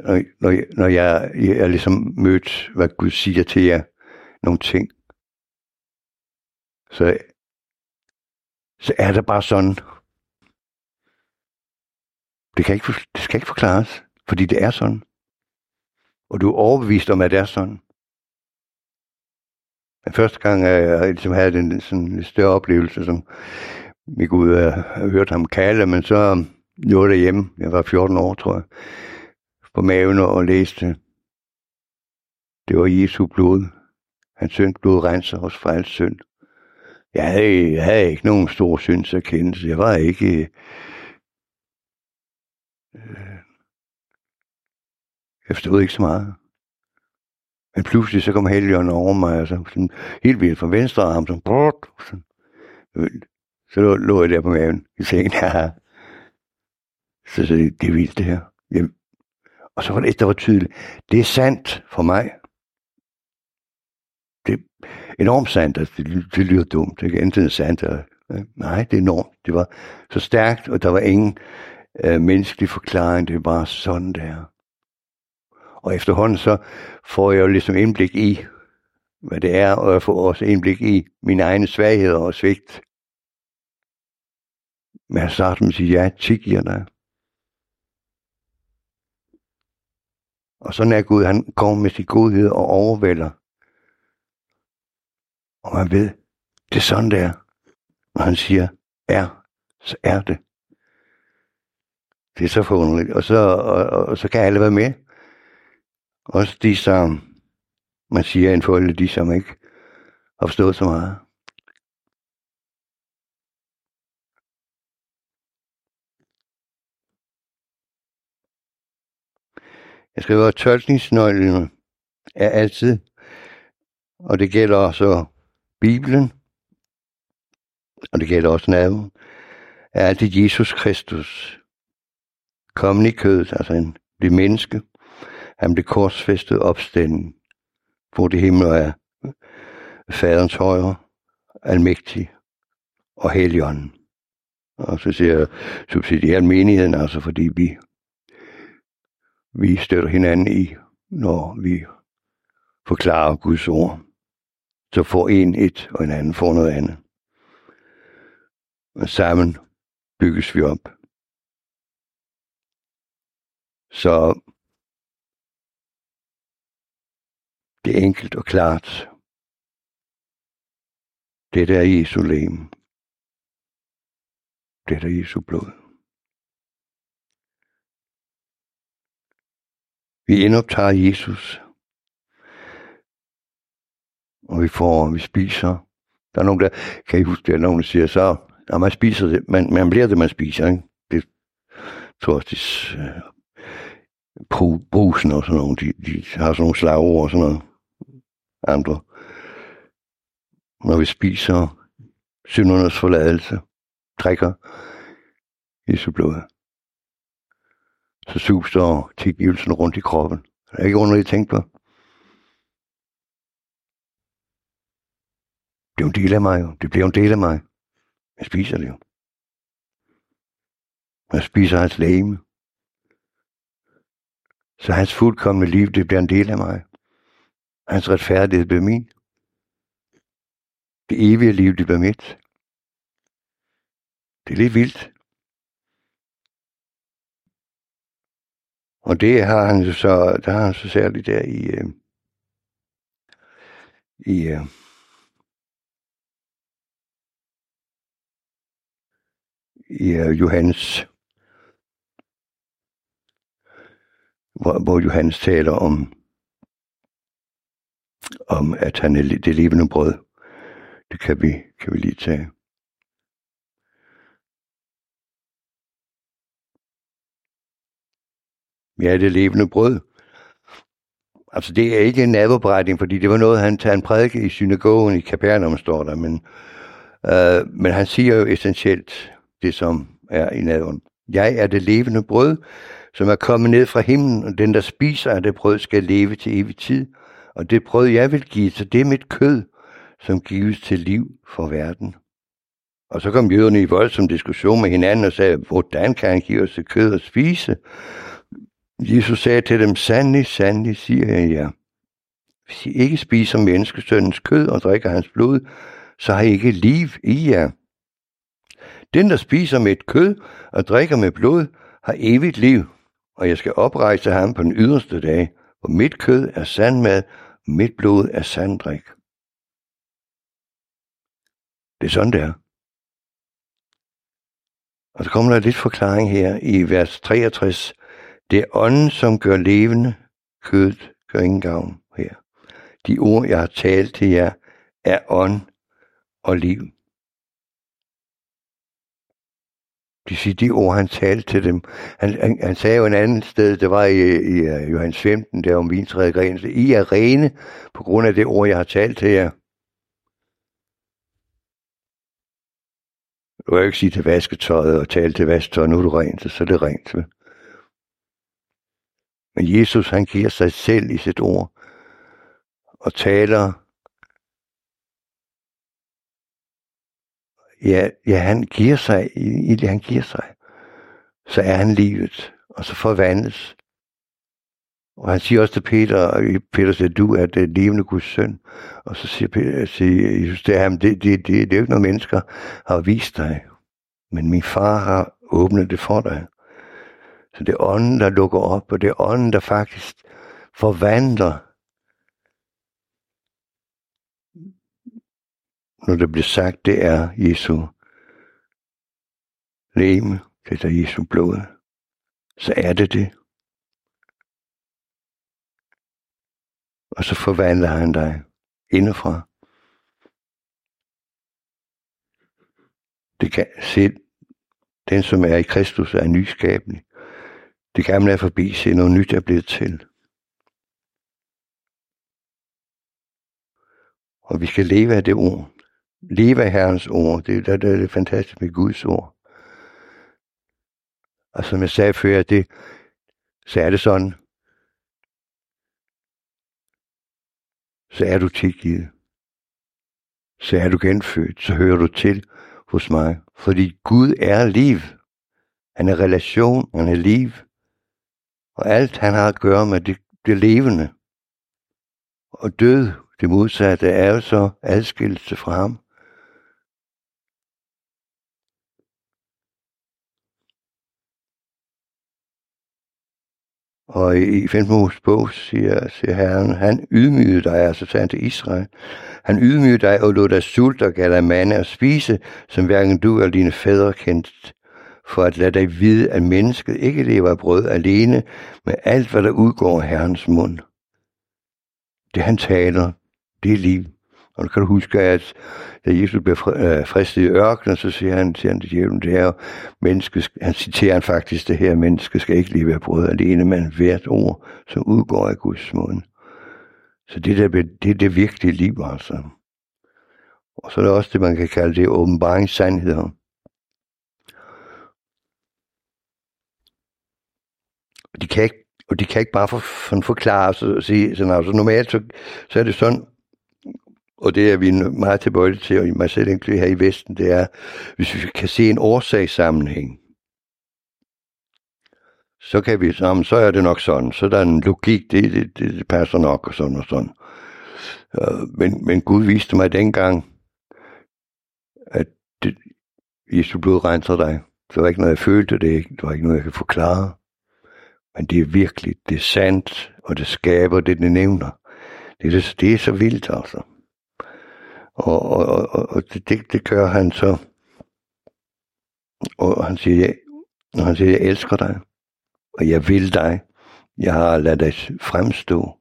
når, når, når jeg, jeg ligesom mødt, hvad Gud siger til jer, nogle ting, så, så er det bare sådan. Det, kan ikke, det skal ikke forklares, fordi det er sådan. Og du er overbevist om, at det er sådan. Den første gang, jeg ligesom havde den sådan en større oplevelse, som vi kunne ud og hørt ham kalde, men så lå der hjemme. Jeg var 14 år, tror jeg. På maven og læste. Det var Jesu blod. Hans synd blod renser os fra alt synd. Jeg havde, jeg havde ikke nogen stor syndserkendelse. Jeg var ikke... Øh, jeg forstod ikke så meget. Men pludselig så kom Helligånden over mig, og så sådan, helt vildt fra venstre arm, sådan, brrrt, sådan. Så lå, lå jeg der på maven i sengen. Ja. Så, så det, det er vildt det her. Jeg, Og så var det et, der var tydeligt. Det er sandt for mig. Det er enormt sandt. Altså, det, det lyder dumt. Det er enten sandt. Eller, ja. Nej, det er enormt. Det var så stærkt, og der var ingen øh, menneskelig forklaring. Det var sådan der. Og efterhånden så får jeg jo ligesom indblik i, hvad det er, og jeg får også indblik i mine egne svagheder og svigt. Men jeg starter med at sige, ja, tigger dig. Og sådan er Gud, han kommer med sin godhed og overvælder. Og man ved, det er sådan, det er. Når han siger, er, så er det. Det er så forunderligt. Og så, og, og, så kan alle være med. Også de, som man siger en forældre, de som ikke har forstået så meget. Jeg skriver, at tolkningsnøglen er altid, og det gælder også Bibelen, og det gælder også naven, er altid Jesus Kristus, kommet i kødet, altså en, det menneske, han blev korsfæstet opstanden, hvor det himmel er faderens højre, almægtig og helligånden. Og så siger jeg subsidiær menigheden, altså fordi vi, vi støtter hinanden i, når vi forklarer Guds ord. Så får en et, og en anden får noget andet. Og sammen bygges vi op. Så Det er enkelt og klart. Det der er Jesu lem. Det der er Jesu blod. Vi indoptager Jesus. Og vi får, vi spiser. Der er nogen, der, kan I huske det, er nogen, der siger så, når man spiser det, man, man bliver det, man spiser, ikke? Det tror jeg, det uh, øh, brusen og sådan noget, de, de har sådan nogle slagord og sådan noget andre. Når vi spiser syndernes forladelse, drikker Jesu blod, så suser tilgivelsen rundt i kroppen. Det er ikke underligt at tænke på. Det er en del af mig jo. Det bliver en del af mig. Jeg spiser det jo. Jeg spiser hans lægeme. Så hans fuldkommende liv, det bliver en del af mig. Hans retfærdighed blev min. Det evige liv, det blev mit. Det er lidt vildt. Og det har han så, der har han så særligt der i, øh, i øh, i uh, Johannes, hvor, hvor Johannes taler om om, at han er det levende brød. Det kan vi, kan vi lige tage. Ja, det levende brød. Altså, det er ikke en nadverbrætning, fordi det var noget, han tager en prædike i synagogen i Kapernaum, står der. Men, øh, men han siger jo essentielt det, som er i nadveren. Jeg er det levende brød, som er kommet ned fra himlen, og den, der spiser af det brød, skal leve til evig tid og det brød jeg vil give, så det er mit kød, som gives til liv for verden. Og så kom jøderne i voldsom diskussion med hinanden og sagde, hvordan kan han give os kød at spise? Jesus sagde til dem, sandelig, sandelig, siger jeg jer. Hvis I ikke spiser menneskesøndens kød og drikker hans blod, så har I ikke liv i jer. Den, der spiser med et kød og drikker med blod, har evigt liv, og jeg skal oprejse ham på den yderste dag, for mit kød er sandmad, og mit blod er sanddrik. Det er sådan, det er. Og så kommer der lidt forklaring her i vers 63. Det er ånden, som gør levende, kødet gør ingen gavn her. De ord, jeg har talt til jer, er ånd og liv. De siger, de ord, han talte til dem. Han, han, han sagde jo en anden sted, det var i, i uh, Johannes 15, der om vintræet gren. I er rene på grund af det ord, jeg har talt til jer. Du kan jo ikke sige til vasketøjet og tale til vasketøjet, nu er du rent, så er det rent. Men Jesus, han giver sig selv i sit ord og taler ja, ja, han giver sig, i det han giver sig, så er han livet, og så forvandles. Og han siger også til Peter, og Peter siger, du er det levende Guds søn. Og så siger, Peter, siger Jesus, det er, det, det, det, det er jo ikke noget, mennesker har vist dig. Men min far har åbnet det for dig. Så det er ånden, der lukker op, og det er ånden, der faktisk forvandler når det bliver sagt, det er Jesu leme, det er Jesu blod, så er det det. Og så forvandler han dig indefra. Det kan se, den som er i Kristus er nyskabende. Det gamle er forbi, se noget nyt er blevet til. Og vi skal leve af det ord leve af Herrens ord. Det, det, det er det fantastisk med Guds ord. Og som jeg sagde før, det, så er det sådan, så er du tilgivet. Så er du genfødt, så hører du til hos mig. Fordi Gud er liv. Han er relation, han er liv. Og alt han har at gøre med det, det levende. Og død, det modsatte, er jo så adskillelse fra ham. Og i 15 Moses bog siger, siger Herren, han ydmygede dig, altså sagde han til Israel, han ydmygede dig og lod dig sulte og gav dig mande at spise, som hverken du eller dine fædre kendte, for at lade dig vide, at mennesket ikke lever af brød alene, med alt, hvad der udgår af Herrens mund. Det han taler, det er liv. Og kan du huske, at da Jesus blev øh, fristet i ørkenen, så siger han til han til djævlen, det her menneske, han citerer han faktisk det her, menneske skal ikke leve af brød alene, men hvert ord, som udgår af Guds mund. Så det, der, det er det virkelige liv, altså. Og så er det også det, man kan kalde det åbenbaringssandheder. De kan ikke, og de kan ikke bare for, for forklare sig og sige, sådan, altså normalt så, så er det sådan, og det er vi meget tilbøjelige til, og mig selv egentlig her i Vesten, det er, hvis vi kan se en årsagssammenhæng, så kan vi sammen, så er det nok sådan, så der er en logik, det, det, det passer nok, og sådan og sådan. Øh, men, men Gud viste mig dengang, at det, Jesu blod renser dig. Det var ikke noget, jeg følte, det, det var ikke noget, jeg kan forklare. Men det er virkelig, det er sandt, og det skaber det, det nævner. Det er, det, det er så vildt, altså. Og, og, og, og det, det gør han så. Og han siger, og han siger, jeg elsker dig, og jeg vil dig. Jeg har ladet dig fremstå,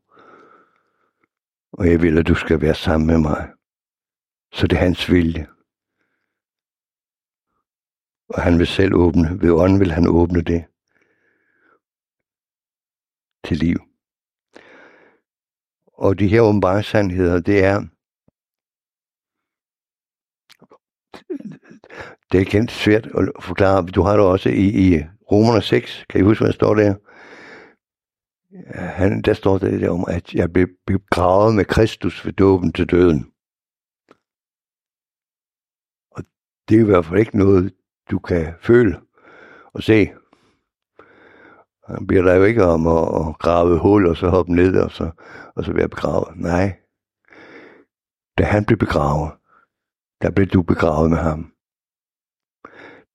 og jeg vil, at du skal være sammen med mig. Så det er hans vilje. Og han vil selv åbne, ved ånden vil han åbne det til liv. Og de her åbenbaringssandheder, det er, det er kendt svært at forklare. Du har det også i, i Romerne 6. Kan I huske, hvad der står der? Han, der står det der om, at jeg blev begravet med Kristus ved dåben til døden. Og det er i hvert fald ikke noget, du kan føle og se. Han bliver der jo ikke om at, at grave hul og så hoppe ned og så, og så være begravet. Nej. Da han blev begravet, der blev du begravet med ham.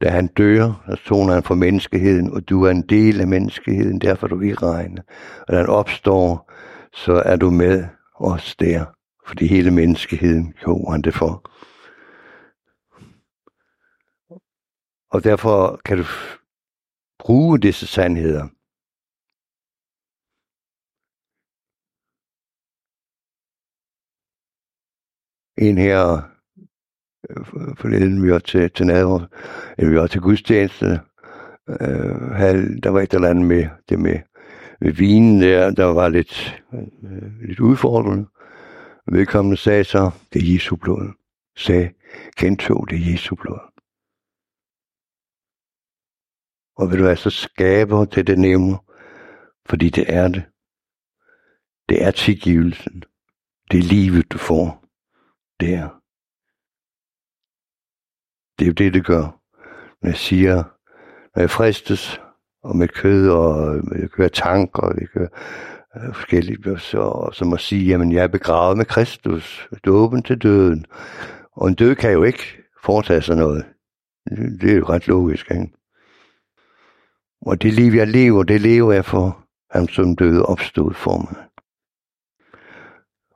Da han dør, så toner han for menneskeheden, og du er en del af menneskeheden, derfor er du ikke regne. Og da han opstår, så er du med os der, fordi hele menneskeheden gjorde han det for. Og derfor kan du bruge disse sandheder. En her Øh, forleden, vi var til, til nadver, eller vi var til gudstjeneste, øh, havde, der var et eller andet med det med, med vinen der, der var lidt, øh, lidt udfordrende. Vedkommende sagde så, det er Jesu blod. Sagde, gentog det er Jesu blod. Og vil du altså så det, det nævner, fordi det er det. Det er tilgivelsen. Det er livet, du får. der. Det er jo det, det gør. Når jeg siger, når jeg fristes, og med kød, og øh, jeg kører tanker, og jeg kører øh, forskellige, så, så må sige, jamen jeg er begravet med Kristus, dåben til døden. Og en død kan jo ikke foretage sig noget. Det er jo ret logisk, ikke? Og det liv, jeg lever, det lever jeg for ham, som døde opstod for mig.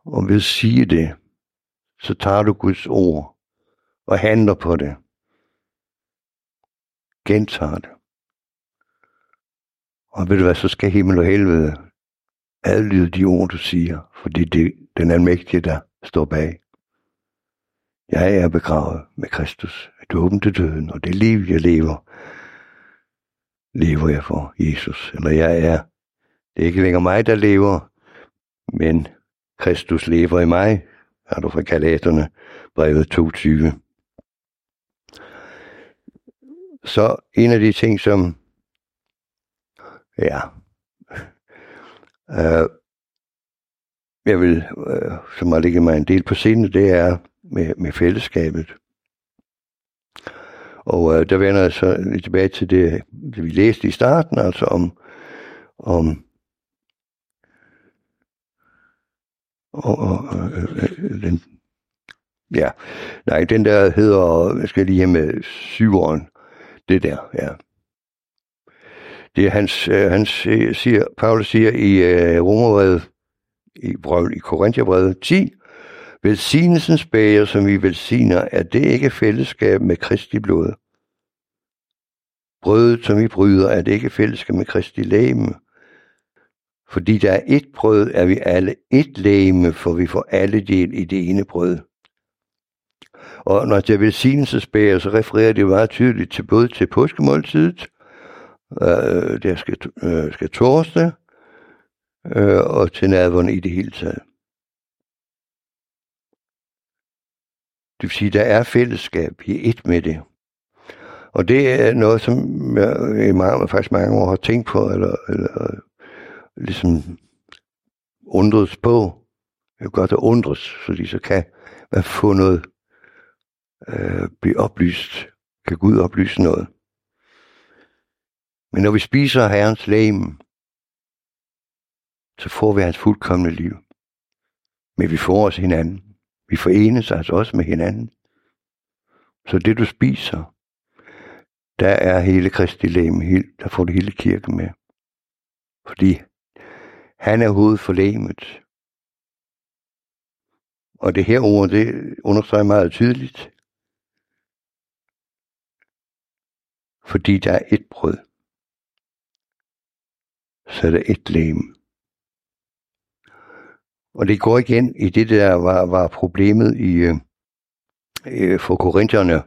Og ved at sige det, så tager du Guds ord og handler på det. Gentager det. Og ved du hvad, så skal himmel og helvede adlyde de ord, du siger, fordi det den almægtige, der står bag. Jeg er begravet med Kristus. Du åbent til døden, og det liv, jeg lever, lever jeg for Jesus. Eller jeg er. Det er ikke længere mig, der lever, men Kristus lever i mig, er du fra Galaterne, brevet 22. Så en af de ting, som, ja, øh, jeg vil, øh, som har ligget mig en del på scenen, det er med, med fællesskabet. Og øh, der vender jeg så lidt tilbage til det, det, vi læste i starten, altså om, om og, og øh, øh den, ja, nej, den der hedder, jeg skal lige have med syveren, det der, ja. Det er hans, øh, hans siger, Paulus siger i øh, Romerbrevet, i, i Korintherbrevet 10, Velsignelsens bæger, som vi velsigner, er det ikke fællesskab med Kristi blod? Brødet, som vi bryder, er det ikke fællesskab med Kristi lægeme? Fordi der er et brød, er vi alle et lægeme, for vi får alle del i det ene brød. Og når det er velsignelsesbæger, så refererer det meget tydeligt til både til påskemåltidet, øh, der skal, øh, skal torsdag, øh, og til nadvånd i det hele taget. Det vil sige, der er fællesskab i et med det. Og det er noget, som jeg i mange, faktisk mange år har tænkt på, eller, eller ligesom undres på. Jeg er godt at undres, fordi så kan man få noget, øh, blive oplyst. Kan Gud oplyse noget. Men når vi spiser Herrens lægen, så får vi hans fuldkommende liv. Men vi får os hinanden. Vi forenes altså også med hinanden. Så det du spiser, der er hele Kristi læme, der får det hele kirken med. Fordi han er hovedet for lægemet. Og det her ord, det understreger meget tydeligt. Fordi der er et brød, så er der et lem. Og det går igen i det, der var, var problemet i, øh, øh for korintierne.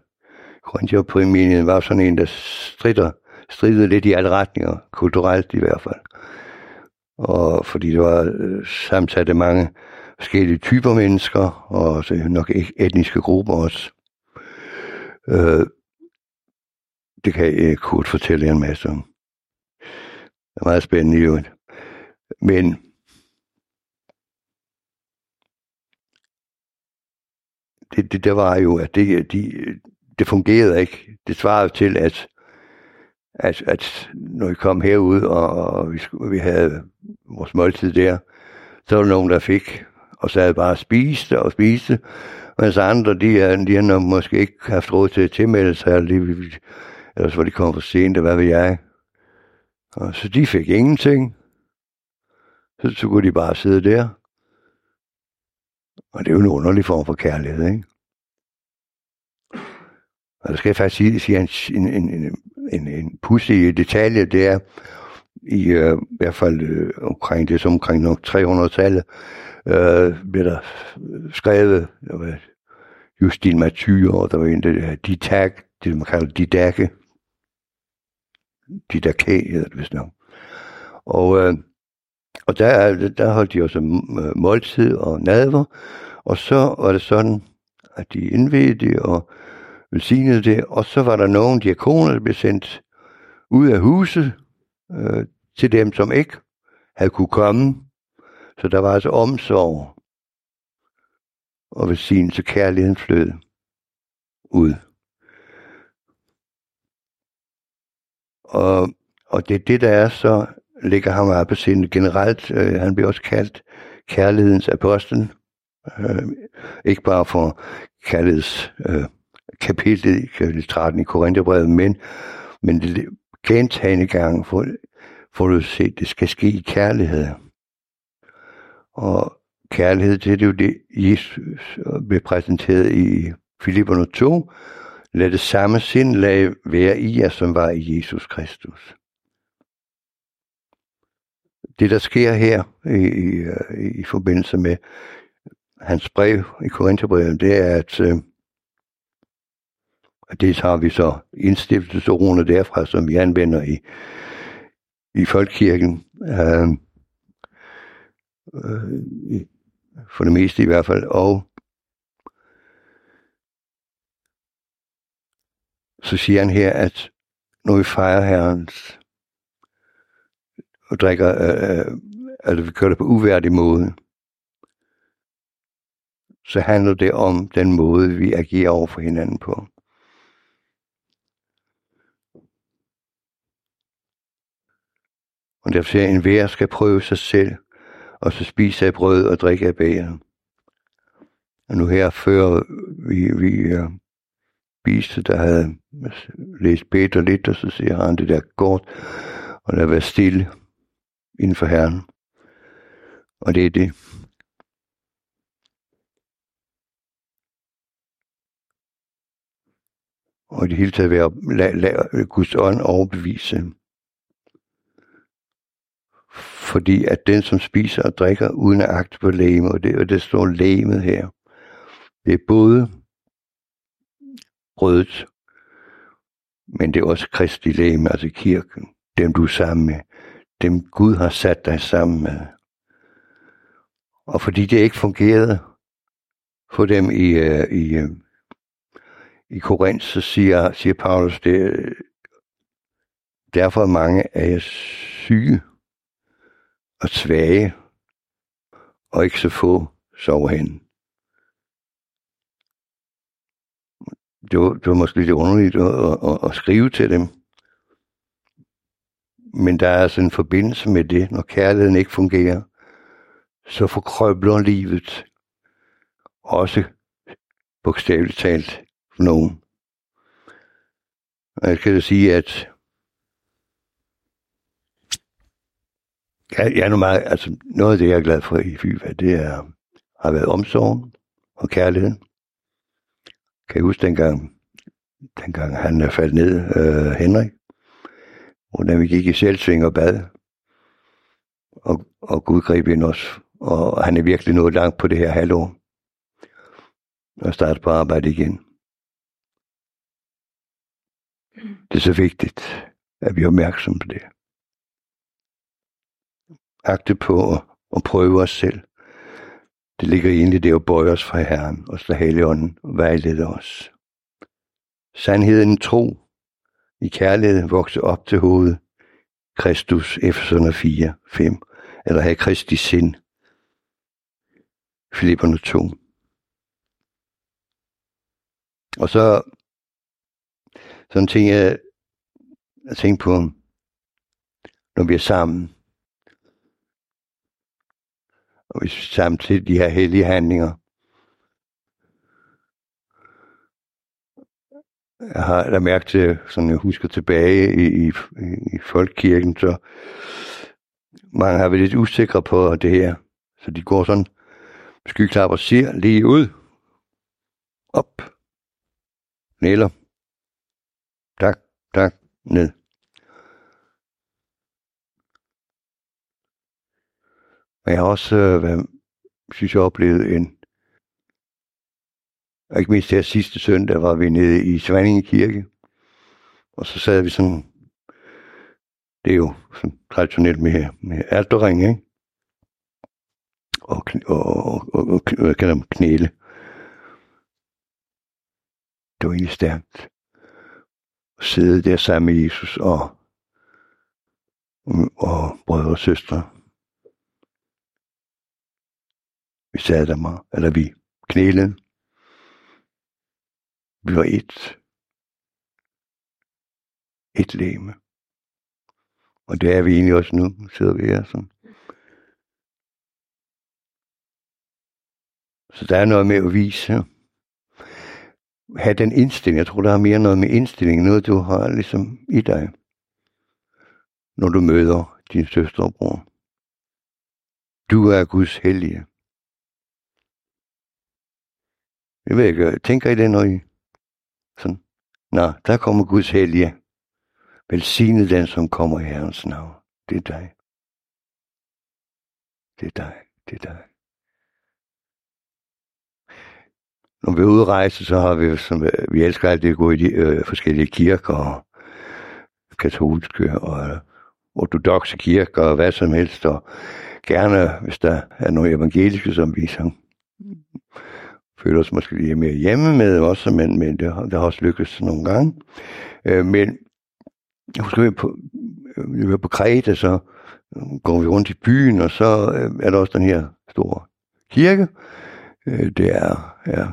Korintierpræmien var sådan en, der strider, stridede lidt i alle retninger, kulturelt i hvert fald. Og fordi det var øh, mange forskellige typer mennesker, og så nok etniske grupper også. Øh, det kan jeg Kurt fortælle en masse om. Det er meget spændende jo. Men det, det der var jo, at det, de, det fungerede ikke. Det svarede til, at at, at når vi kom herud, og, og vi, skulle, vi havde vores måltid der, så var der nogen, der fik, og sad bare og spiste og spiste, mens andre, de, de har måske ikke haft råd til at tilmelde sig, eller de, ellers var de kommet for sent, hvad ved jeg. Og så de fik ingenting. Så, så kunne de bare sidde der. Og det er jo en underlig form for kærlighed, ikke? Og der skal jeg faktisk sige, sige en, en, en, en, en pussy detalje, det er, i, øh, i hvert fald øh, omkring det, som omkring nok 300-tallet, øh, blev der skrevet, der var Justin Mathieu, og der var en, der de tag, det man kalder Didake, Didake hedder det vist nok. Og, øh, og der, der holdt de også øh, måltid og nadver, og så var det sådan, at de indvedte det og velsignede det, og så var der nogle diakoner, der blev sendt ud af huset øh, til dem, som ikke havde kunne komme. Så der var altså omsorg og velsignelse, kærligheden flød ud. Og, og det er det, der er så, ligger ham op på sin generelt. Øh, han bliver også kaldt kærlighedens apostel. Øh, ikke bare for kærligheds øh, kapitlet, kapitel 13 i Korintherbrevet, men, men det gentagende gang for, for du se, det skal ske i kærlighed. Og kærlighed, det er jo det, Jesus blev præsenteret i Filipperne 2. Lad det samme sindlag være i jer, som var i Jesus Kristus. Det, der sker her i, i, i forbindelse med hans brev i Korintherbrevet, det er, at øh, det har vi så indstiftelsesordene derfra, som vi anvender i, i folkekirken. Øh, øh, for det meste i hvert fald. Og så siger han her, at når vi fejrer Herrens og drikker, øh, øh, altså vi kører det på uværdig måde, så handler det om den måde, vi agerer over for hinanden på. Og derfor siger en hver skal prøve sig selv, og så spise af brød og drikke af bæger. Og nu her fører vi, vi øh, spiste, der havde læst Peter lidt, og så siger han det der kort, og lad være stille inden for Herren. Og det er det. Og i det hele taget være, lad, lad Guds ånd overbevise fordi at den, som spiser og drikker uden at agte på læme, og det, og det står læmet her, det er både brødet, men det er også Kristi læme, altså kirken, dem du er sammen med, dem Gud har sat dig sammen med. Og fordi det ikke fungerede for dem i, øh, i, øh, i Korinth, så siger, siger Paulus, det, derfor er mange af jer syge og svage, og ikke så få sover hen. Det var, det var måske lidt underligt at, at, at skrive til dem. Men der er altså en forbindelse med det, når kærligheden ikke fungerer, så forkrøbler livet også bogstaveligt talt for nogen. Og jeg skal da sige, at Ja, jeg er nu meget, altså noget af det, jeg er glad for i FIFA, det er, har været omsorgen og kærligheden. Kan jeg huske dengang, dengang han øh, faldt ned, øh, Henrik, hvordan vi gik i selvsving og bad, og, og Gud greb ind os, og han er virkelig nået langt på det her halvår, og starte på arbejde igen. Det er så vigtigt, at vi er opmærksomme på det agte på at, at prøve os selv. Det ligger egentlig det at bøje os fra Herren, og slå Helligånden vejlede os. Sandheden tro i kærlighed vokse op til hovedet. Kristus, Efeserne 4, 5, eller have Kristi sind. Filipperne 2. Og så sådan ting, jeg, at tænke på, når vi er sammen, og hvis de her hellige handlinger, jeg har da mærke til, som jeg husker tilbage i, i, i folkekirken, så mange har været lidt usikre på det her. Så de går sådan skyklapper siger lige ud. Op. Næler. Tak, tak, ned. Men jeg har også, øh, hvad, synes jeg, oplevet en, og ikke mindst her sidste søndag var vi nede i Svanninge Kirke, og så sad vi sådan, det er jo sådan traditionelt med, med alterring, ikke? Og, og, og, og, og jeg kalder dem knæle. Det var egentlig stærkt at sidde der sammen med Jesus og, og brødre og søstre. Vi sad der mig, eller vi knælede. Vi var et. Et læme. Og det er vi egentlig også nu. Nu sidder vi her sådan. Så der er noget med at vise. Ha' den indstilling. Jeg tror, der er mere noget med indstilling. Noget, du har ligesom i dig. Når du møder din søster og bror. Du er Guds hellige. Jeg ved ikke, tænker I det, når I sådan, nå, der kommer Guds hellige. Velsigne den, som kommer i Herrens navn. Det er dig. Det er dig. Det er dig. Når vi er ude rejse, så har vi, som, vi elsker alt det gode i de øh, forskellige kirker, og katolske og øh, ortodoxe kirker, og hvad som helst, og gerne, hvis der er noget evangeliske, som vi sang føler os måske lige mere hjemme med også, men, men det, det har også lykkes nogle gange. Øh, men jeg husker, vi på, vi var på Kreta, så går vi rundt i byen, og så øh, er der også den her store kirke. Øh, det er, er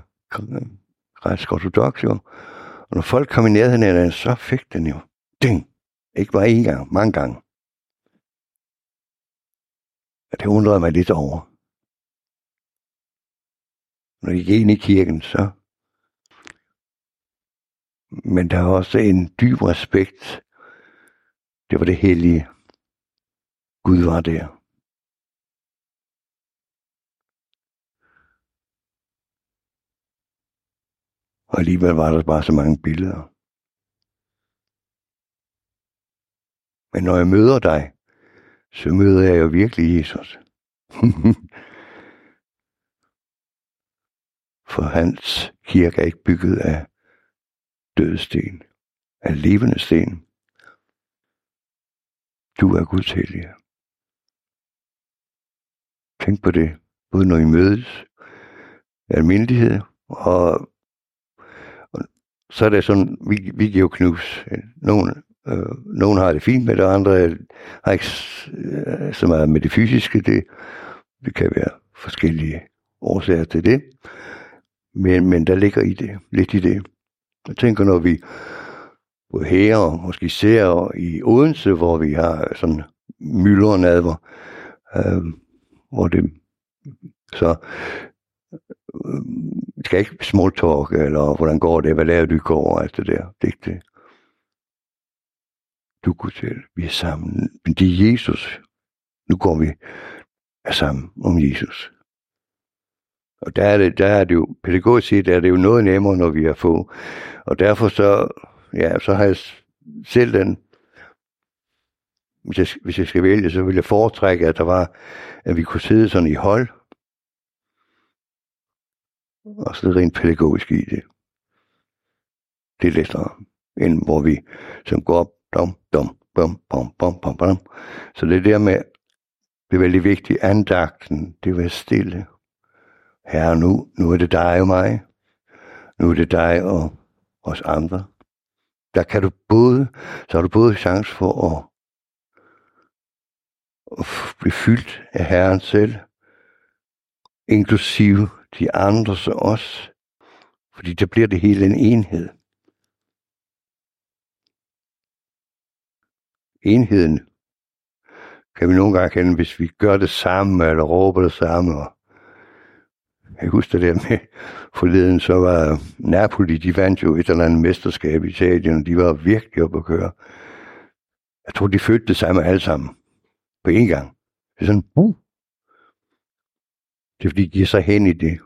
græsk ortodox, jo. Og når folk kom i nærheden af den, så fik den jo ding. Ikke bare én gang, mange gange. Og det undrede mig lidt over. Når jeg gik ind i kirken, så... Men der er også en dyb respekt det var det hellige. Gud var der. Og alligevel var der bare så mange billeder. Men når jeg møder dig, så møder jeg jo virkelig Jesus. For hans kirke er ikke bygget af døde sten, af levende sten. Du er Guds hellige. Tænk på det, både når I mødes, almindelighed, og, og så er det sådan, vi, vi giver knus. Nogen, øh, nogen har det fint med det, andre har ikke øh, så meget med det fysiske. Det, det kan være forskellige årsager til det. Men, men der ligger i det, lidt i det. Jeg tænker, når vi på her og måske især i Odense, hvor vi har sådan myldrenadver, øh, hvor det så øh, skal ikke small talk, eller hvordan går det, hvad laver du i går, og alt det der. Det er ikke det. Du kunne til, vi er sammen. Men det er Jesus. Nu går vi er sammen om Jesus. Og der er det, der er det jo, pædagogisk set er det jo noget nemmere, når vi er få. Og derfor så ja, så har jeg selv den, hvis jeg, hvis jeg skal vælge, så vil jeg foretrække, at der var, at vi kunne sidde sådan i hold, og så rent pædagogisk i det. Det er lettere, end hvor vi som går op, dom, dom, bom, bom, bom, bom, bom. Så det der med, det er veldig vigtigt, andagten, det være stille. Herre, nu, nu er det dig og mig. Nu er det dig og os andre der kan du både, så har du både chance for at, at blive fyldt af Herren selv, inklusive de andre så os, fordi der bliver det hele en enhed. enheden kan vi nogle gange kende, hvis vi gør det samme, eller råber det samme. Og jeg husker det der med forleden, så var Napoli, de vandt jo et eller andet mesterskab i Italien, og de var virkelig oppe at køre. Jeg tror, de følte det samme alle sammen. På én gang. Det er sådan, uh. Det er fordi, de er så hen i det.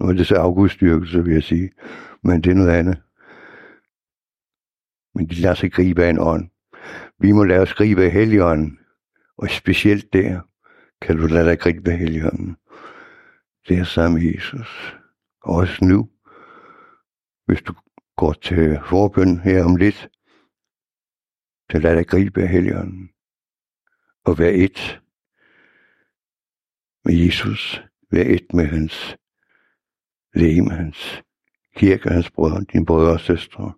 Nu er det så auguststyrkelse, vil jeg sige. Men det er noget andet. Men de lader sig gribe af en ånd. Vi må lade os gribe af Helligånden. Og specielt der kan du lade dig gribe af Helligånden. Det er samme Jesus. Også nu. Hvis du går til forbøn her om lidt, så lad dig gribe af Helligånden. Og vær et med Jesus. Vær et med hans læge, hans kirke, hans brødre, dine brødre og søstre.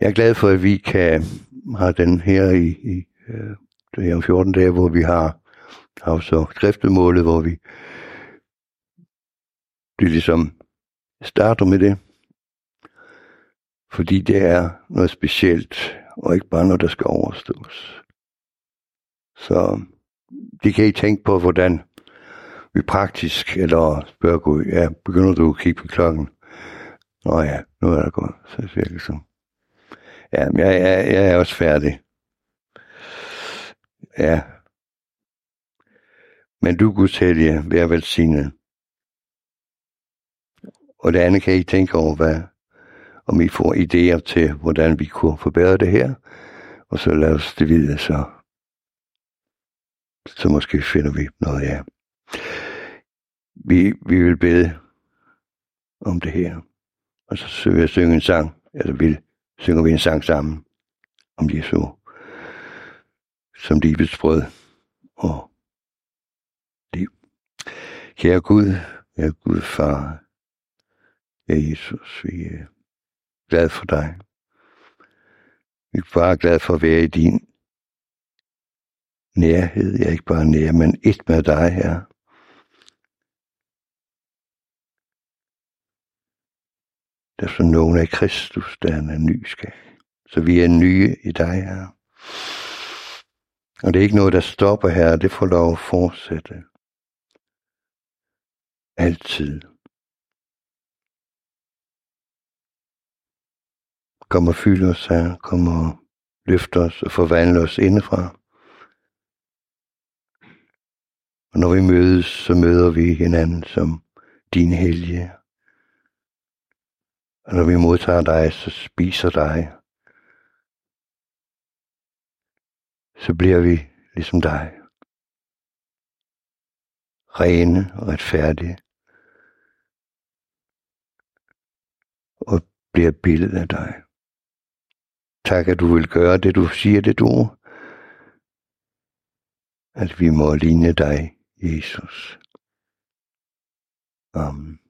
Jeg er glad for, at vi kan have den her i, i øh, det her om 14 dage, hvor vi har, har så skriftemålet, hvor vi det ligesom starter med det. Fordi det er noget specielt, og ikke bare noget, der skal overstås. Så det kan I tænke på, hvordan vi praktisk, eller spørger Gud, ja, begynder du at kigge på klokken? Nå ja, nu er det gået, så det virkelig sådan. Ja, jeg, jeg, jeg er også færdig. Ja. Men du, Guds hellige, vær velsignet. Og det andet kan I tænke over, hvad, om I får idéer til, hvordan vi kunne forbedre det her. Og så lad os det videre, så, så måske finder vi noget af. Vi, vi vil bede om det her. Og så vil jeg synge en sang, eller vil synger vi en sang sammen om Jesu som livets brød og. Kære Gud, ja Gud far, ja Jesus, vi er glad for dig. Vi er bare glad for at være i din nærhed. Jeg er ikke bare nær, men et med dig her. Der er så nogen af Kristus, der er en ny skal. Så vi er nye i dig, her. Og det er ikke noget, der stopper her. Det får lov at fortsætte. Altid. Kom og fyld os her. Kom og løft os og forvandle os indefra. Og når vi mødes, så møder vi hinanden som din hellige. Og når vi modtager dig, så spiser dig. Så bliver vi ligesom dig. Rene og retfærdige. Og bliver billedet af dig. Tak, at du vil gøre det, du siger det, du. At vi må ligne dig, Jesus. Amen.